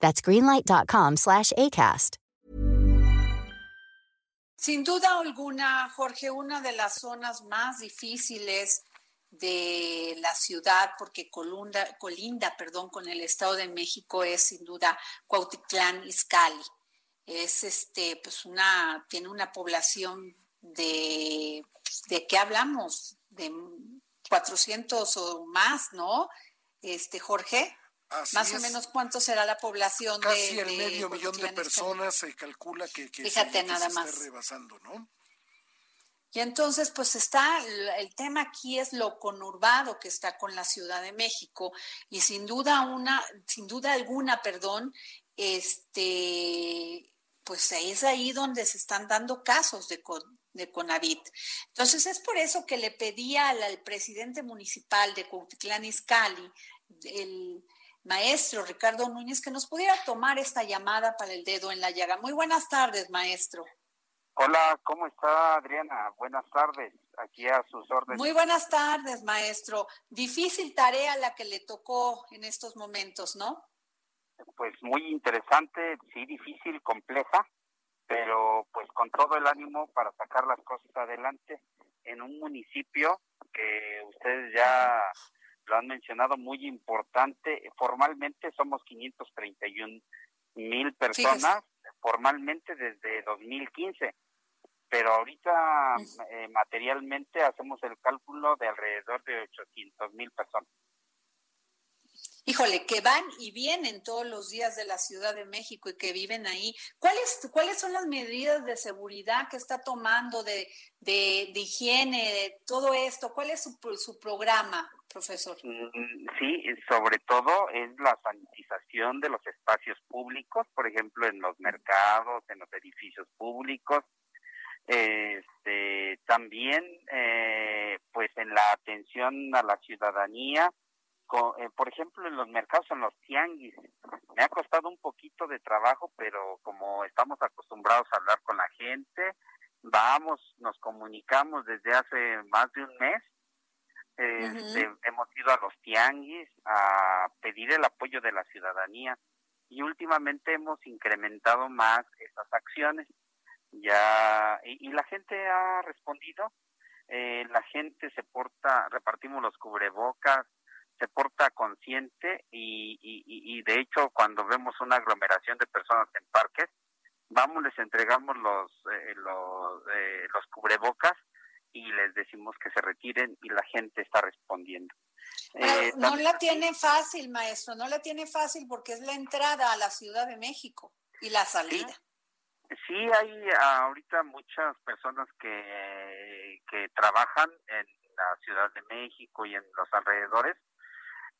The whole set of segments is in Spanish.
That's greenlight.com slash ACAST. Sin duda alguna, Jorge, una de las zonas más difíciles de la ciudad, porque colunda, colinda perdón, con el Estado de México, es sin duda Cuautitlán Izcalli. Es este, pues una, tiene una población de, ¿de qué hablamos? De 400 o más, ¿no? Este, Jorge. Más o menos cuánto será la población Casi de, el medio millón de personas se calcula que, que Fíjate nada más. está rebasando, ¿no? Y entonces, pues está, el tema aquí es lo conurbado que está con la Ciudad de México y sin duda una, sin duda alguna, perdón, este, pues es ahí donde se están dando casos de, de Conavit. Entonces es por eso que le pedía al, presidente municipal de Cuautitlán Izcalli, el maestro Ricardo Núñez, que nos pudiera tomar esta llamada para el dedo en la llaga. Muy buenas tardes, maestro. Hola, ¿cómo está Adriana? Buenas tardes, aquí a sus órdenes. Muy buenas tardes, maestro. Difícil tarea la que le tocó en estos momentos, ¿no? Pues muy interesante, sí, difícil, compleja, pero pues con todo el ánimo para sacar las cosas adelante en un municipio que ustedes ya lo han mencionado muy importante. Formalmente somos 531 mil personas, formalmente desde 2015 pero ahorita eh, materialmente hacemos el cálculo de alrededor de 800 mil personas. Híjole, que van y vienen todos los días de la Ciudad de México y que viven ahí. ¿Cuáles, cuáles son las medidas de seguridad que está tomando, de, de, de higiene, de todo esto? ¿Cuál es su, su programa, profesor? Mm, sí, sobre todo es la sanitización de los espacios públicos, por ejemplo, en los mercados, en los edificios públicos, este, también, eh, pues en la atención a la ciudadanía, por ejemplo, en los mercados, en los tianguis, me ha costado un poquito de trabajo, pero como estamos acostumbrados a hablar con la gente, vamos, nos comunicamos desde hace más de un mes. Este, hemos ido a los tianguis a pedir el apoyo de la ciudadanía y últimamente hemos incrementado más esas acciones. Ya y, la gente ha respondido. Eh, la gente se porta repartimos los cubrebocas se porta consciente y, y, de hecho cuando vemos una aglomeración de personas en parques vamos les entregamos los eh, los, eh, los cubrebocas y les decimos que se retiren y la gente está respondiendo. No la tiene fácil maestro no la tiene fácil porque es la entrada a la Ciudad de México y la salida. Sí, hay ahorita muchas personas que, que trabajan en la Ciudad de México y en los alrededores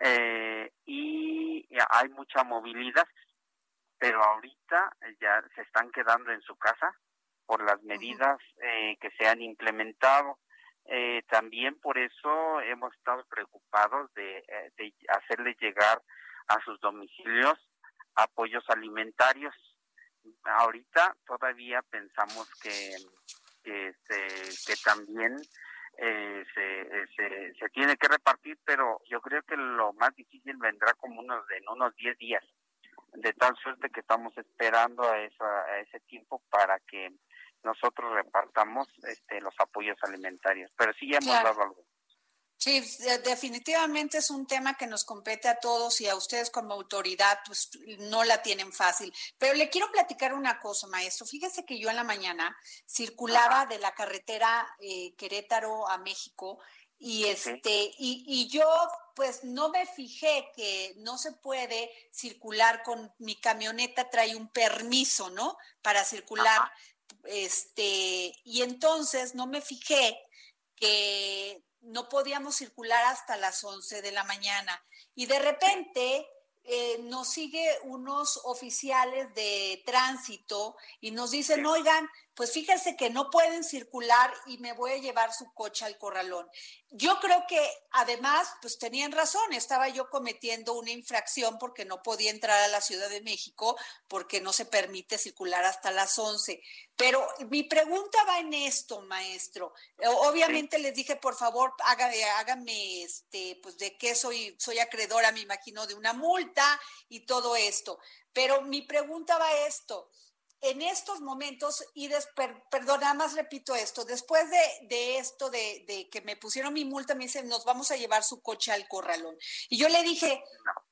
eh, y hay mucha movilidad, pero ahorita ya se están quedando en su casa por las medidas eh, que se han implementado. Eh, también por eso hemos estado preocupados de, de hacerle llegar a sus domicilios apoyos alimentarios ahorita todavía pensamos que, que, este, que también eh, se, se, se, tiene que repartir, pero yo creo que lo más difícil vendrá como unos, en unos 10 días, de tal suerte que estamos esperando a, esa, a ese tiempo para que nosotros repartamos este, los apoyos alimentarios. Pero sí ya hemos dado algo. Sí, definitivamente es un tema que nos compete a todos y a ustedes como autoridad, pues no la tienen fácil. Pero le quiero platicar una cosa, maestro. Fíjese que yo en la mañana circulaba de la carretera eh, Querétaro a México y este y, y, yo pues no me fijé que no se puede circular con mi camioneta trae un permiso no para circular este y entonces no me fijé que no podíamos circular hasta las 11 de la mañana. Y de repente eh, nos sigue unos oficiales de tránsito y nos dicen, oigan, pues fíjense que no pueden circular y me voy a llevar su coche al corralón. Yo creo que además, pues tenían razón, estaba yo cometiendo una infracción porque no podía entrar a la Ciudad de México porque no se permite circular hasta las 11. Pero mi pregunta va en esto, maestro. Obviamente les dije, por favor, hágame, este, pues de qué soy, soy acreedora, me imagino, de una multa y todo esto. Pero mi pregunta va a esto en estos momentos, y perdón, nada más repito esto, después de, esto de, que me pusieron mi multa, me dicen, nos vamos a llevar su coche al corralón. Y yo le dije,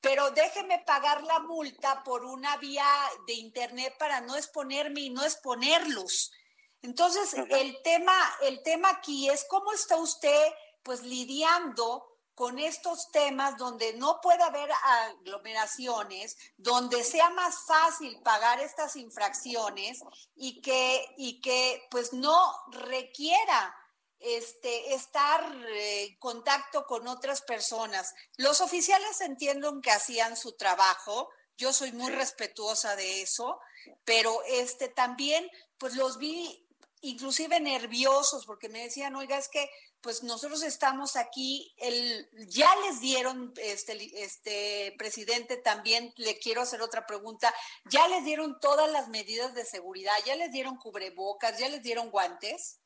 pero déjeme pagar la multa por una vía de internet para no exponerme y no exponerlos. Entonces, el tema, el tema aquí es cómo está usted pues lidiando con estos temas donde no puede haber aglomeraciones, donde sea más fácil pagar estas infracciones y que, y que pues no requiera este, estar en contacto con otras personas. Los oficiales entienden que hacían su trabajo, yo soy muy respetuosa de eso, pero este también pues los vi inclusive nerviosos porque me decían, oiga, es que pues nosotros estamos aquí, el, ya les dieron, este, este presidente, también le quiero hacer otra pregunta, ya les dieron todas las medidas de seguridad, ya les dieron cubrebocas, ya les dieron guantes.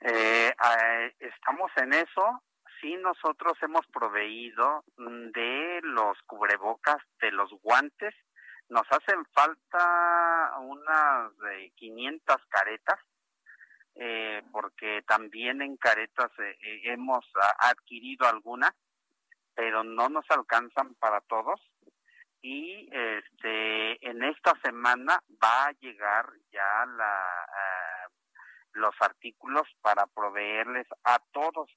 Eh, eh, estamos en eso, sí nosotros hemos proveído de los cubrebocas, de los guantes, nos hacen falta unas de 500 caretas eh, porque también en caretas eh, eh, hemos adquirido algunas, pero no nos alcanzan para todos. Y este, en esta semana va a llegar ya la, los artículos para proveerles a todos.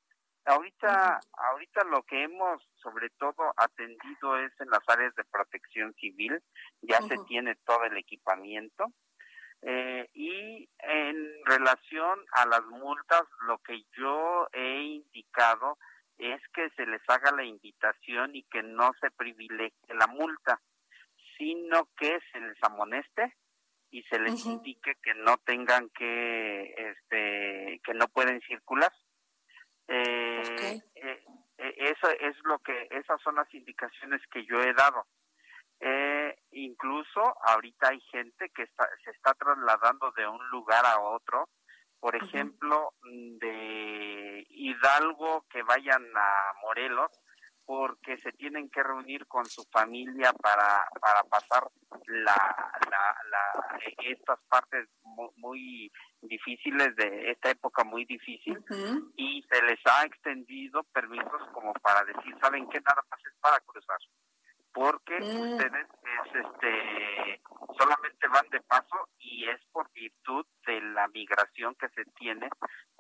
Ahorita, ahorita lo que hemos sobre todo atendido es en las áreas de protección civil, ya se tiene todo el equipamiento, eh, y en relación a las multas, lo que yo he indicado es que se les haga la invitación y que no se privilegie la multa, sino que se les amoneste y se les indique que no tengan que, este, que no pueden circular. Eh, eh, eso es lo que, esas son las indicaciones que yo he dado. Incluso ahorita hay gente que está, se está trasladando de un lugar a otro, por ejemplo, de Hidalgo que vayan a Morelos, porque se tienen que reunir con su familia para, para pasar la, la, la estas partes muy, difíciles de esta época muy difícil y se les ha extendido permisos como para decir, ¿saben qué? Nada más es para cruzar porque mm. ustedes es este solamente van de paso y es por virtud de la migración que se tiene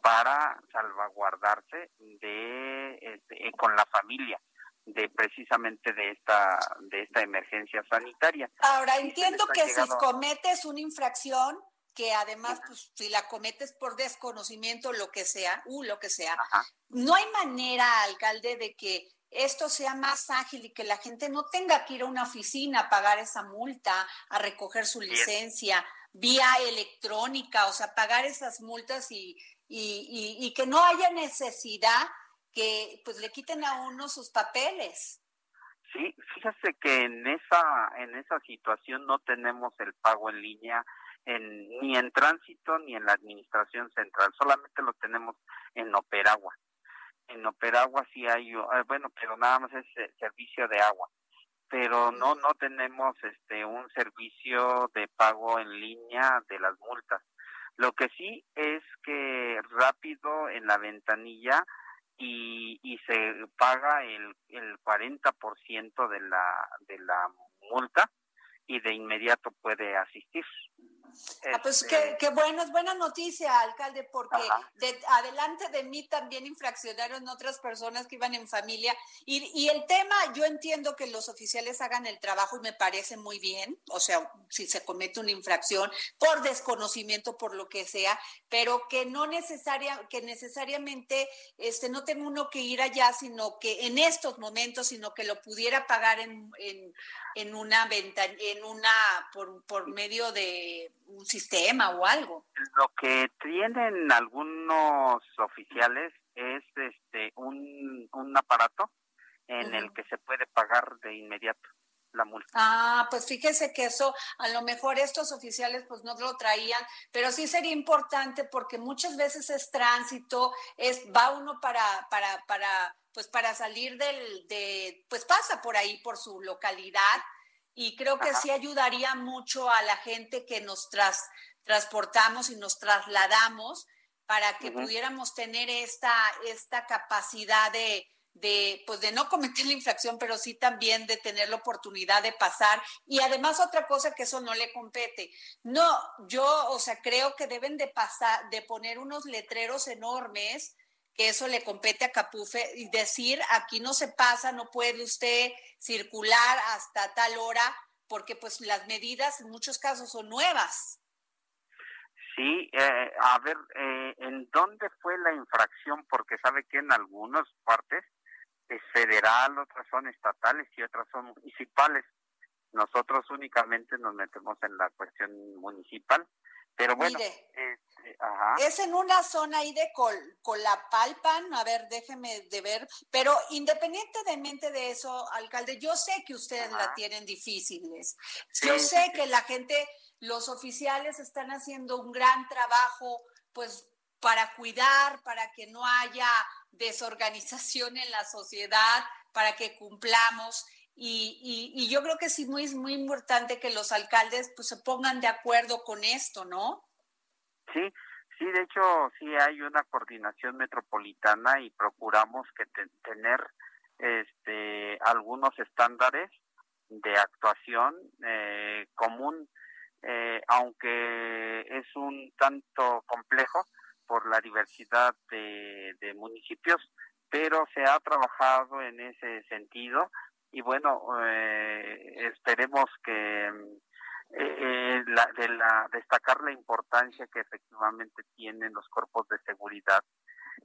para salvaguardarse de este, eh, con la familia de precisamente de esta de esta emergencia sanitaria. Ahora entiendo que si cometes una infracción que además pues si la cometes por desconocimiento lo que sea, uh, lo que sea, no hay manera alcalde de que esto sea más ágil y que la gente no tenga que ir a una oficina a pagar esa multa, a recoger su licencia vía electrónica, o sea, pagar esas multas y, y, y, que no haya necesidad que pues le quiten a uno sus papeles. Sí, fíjese que en esa en esa situación no tenemos el pago en línea en, ni en tránsito ni en la administración central, solamente lo tenemos en Operagua en Operagua sí hay, eh, bueno, pero nada más es eh, servicio de agua, pero no no tenemos este un servicio de pago en línea de las multas. Lo que sí es que rápido en la ventanilla y, y se paga el, el 40% de la, de la multa y de inmediato puede asistir. Ah, pues qué, qué, bueno, es buena noticia, alcalde, porque de, adelante de mí también infraccionaron otras personas que iban en familia. Y, y, el tema, yo entiendo que los oficiales hagan el trabajo y me parece muy bien, o sea, si se comete una infracción por desconocimiento, por lo que sea, pero que no necesaria, que necesariamente este, no tenga uno que ir allá, sino que en estos momentos, sino que lo pudiera pagar en, en, en una venta, en una, por, por medio de un sistema o algo. Lo que tienen algunos oficiales es este un, un aparato en el que se puede pagar de inmediato la multa. Ah, pues fíjese que eso a lo mejor estos oficiales pues no lo traían, pero sí sería importante porque muchas veces es tránsito, es va uno para para para pues para salir del de pues pasa por ahí por su localidad y creo que sí ayudaría mucho a la gente que nos tras, transportamos y nos trasladamos para que pudiéramos tener esta, esta capacidad de, de, pues de no cometer la infracción, pero sí también de tener la oportunidad de pasar. Y además otra cosa que eso no le compete. No, yo, o sea, creo que deben de pasar, de poner unos letreros enormes que eso le compete a Capufe y decir aquí no se pasa, no puede usted circular hasta tal hora, porque pues las medidas en muchos casos son nuevas. Sí, eh, a ver, eh, ¿en dónde fue la infracción? Porque sabe que en algunas partes es federal, otras son estatales y otras son municipales. Nosotros únicamente nos metemos en la cuestión municipal, pero bueno, Mire, es en una zona ahí de Col, Colapalpan, a ver, déjeme de ver, pero independientemente de eso, alcalde, yo sé que ustedes la tienen difíciles. yo sé que la gente, los oficiales están haciendo un gran trabajo, pues para cuidar, para que no haya desorganización en la sociedad, para que cumplamos. Y, y, yo creo que sí muy, muy importante que los alcaldes pues se pongan de acuerdo con esto, ¿no? Sí, sí, de hecho sí hay una coordinación metropolitana y procuramos que tener este algunos estándares de actuación eh, común, eh, aunque es un tanto complejo por la diversidad de, de municipios, pero se ha trabajado en ese sentido y bueno, eh, esperemos que eh, la, de la, destacar la importancia que efectivamente tienen los cuerpos de seguridad.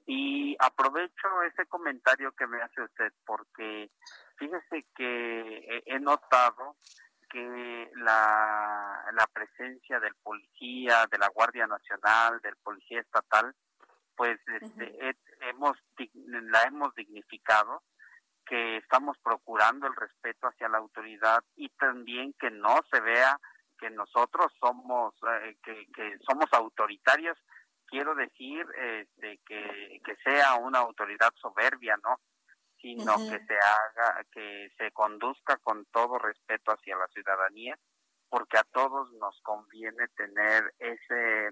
Y aprovecho ese comentario que me hace usted porque fíjese que he notado que la, la presencia del policía, de la Guardia Nacional, del policía estatal, pues este, hemos la hemos dignificado que estamos procurando el respeto hacia la autoridad y también que no se vea que nosotros somos eh, que, que, somos autoritarios quiero decir este, que, que sea una autoridad soberbia no sino que se haga que se conduzca con todo respeto hacia la ciudadanía porque a todos nos conviene tener ese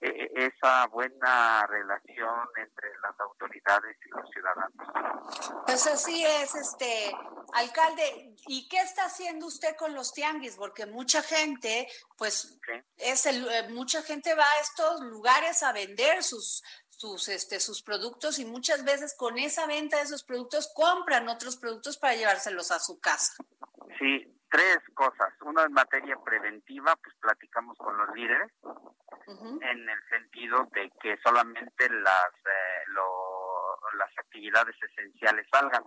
esa buena relación entre las autoridades y los ciudadanos. Pues así es, este alcalde. ¿Y qué está haciendo usted con los tianguis? Porque mucha gente, pues, es el, eh, mucha gente va a estos lugares a vender sus sus este sus productos y muchas veces con esa venta de esos productos compran otros productos para llevárselos a su casa. Sí, tres cosas. Una en materia preventiva, pues platicamos con los líderes en el sentido de que solamente las eh, las actividades esenciales salgan.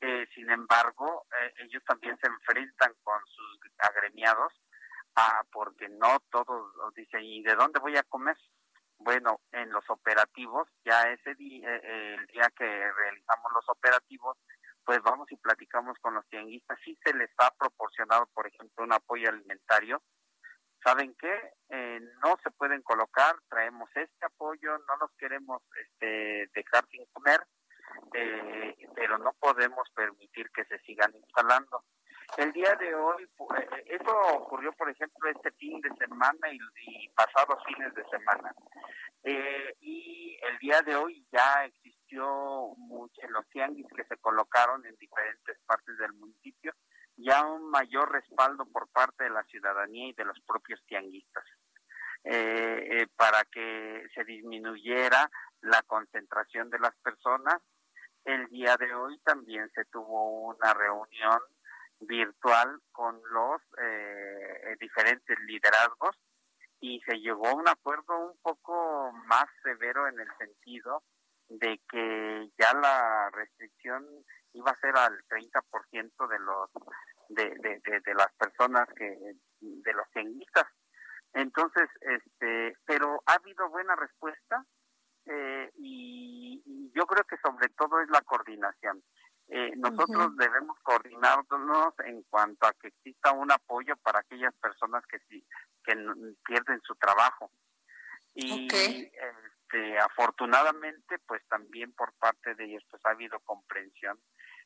Eh, sin embargo, eh, ellos también se enfrentan con sus agremiados ah, porque no todos dicen, ¿y de dónde voy a comer? Bueno, en los operativos, ya ese día, el día que realizamos los operativos, pues vamos y platicamos con los tianguistas. Sí se les ha proporcionado, por ejemplo, un apoyo alimentario. ¿Saben qué? Eh, no se pueden colocar, traemos este apoyo, no nos queremos este, dejar sin comer, eh, pero no podemos permitir que se sigan instalando. El día de hoy, eh, eso ocurrió, por ejemplo, este fin de semana y, pasados fines de semana. y el día de hoy ya existió mucho, en los tianguis que se colocaron en diferentes partes del municipio, ya un mayor respaldo por parte de la ciudadanía y de los propios tianguistas. Eh, para que se disminuyera la concentración de las personas. El día de hoy también se tuvo una reunión virtual con los eh, diferentes liderazgos y se llegó a un acuerdo un poco más severo en el sentido de que ya la restricción iba a ser al 30% de los de, de, de, las personas que de los tenguistas entonces este pero ha habido buena respuesta eh, y, yo creo que sobre todo es la coordinación. Eh, nosotros debemos coordinarnos en cuanto a que exista un apoyo para aquellas personas que sí que pierden su trabajo. Y este, afortunadamente pues también por parte de ellos pues ha habido comprensión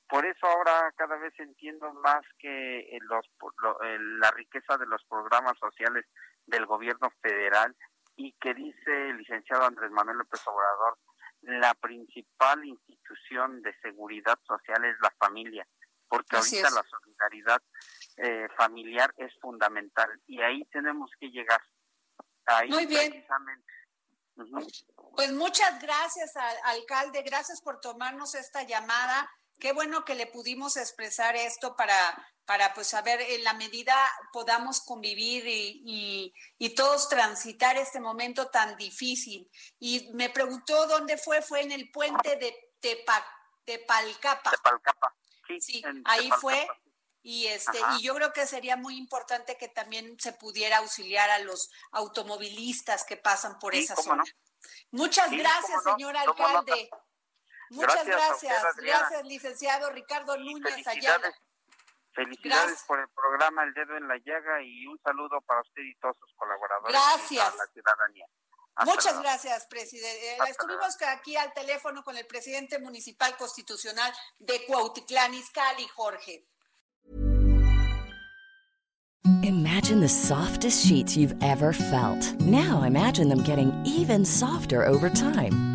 por eso ahora cada vez entiendo más que los, la riqueza de los programas sociales del gobierno federal y que dice el licenciado Andrés Manuel López Obrador, la principal institución de seguridad social es la familia, porque ahorita la solidaridad eh, familiar es fundamental y ahí tenemos que llegar. Ahí Muy bien. Pues muchas gracias, al, alcalde. Gracias por tomarnos esta llamada. Qué bueno que le pudimos expresar esto para, para pues saber en la medida podamos convivir y, y, todos transitar este momento tan difícil. Y me preguntó dónde fue, fue en el puente de Tepa, Tepalcapa. Tepalcapa, sí. sí ahí fue. Y, este, y yo creo que sería muy importante que también se pudiera auxiliar a los automovilistas que pasan por esa zona. Muchas gracias, señor alcalde. Muchas gracias. Gracias, licenciado Ricardo Núñez Ayala. Felicidades por el programa El Dedo en la Llaga y un saludo para usted y todos sus colaboradores. Gracias. la ciudadanía. Muchas gracias, presidente. Estuvimos aquí al teléfono con el presidente municipal constitucional de Cuautitlán, Izcalli, Jorge. Imagine the softest sheets you've ever felt. Now imagine them getting even softer over time.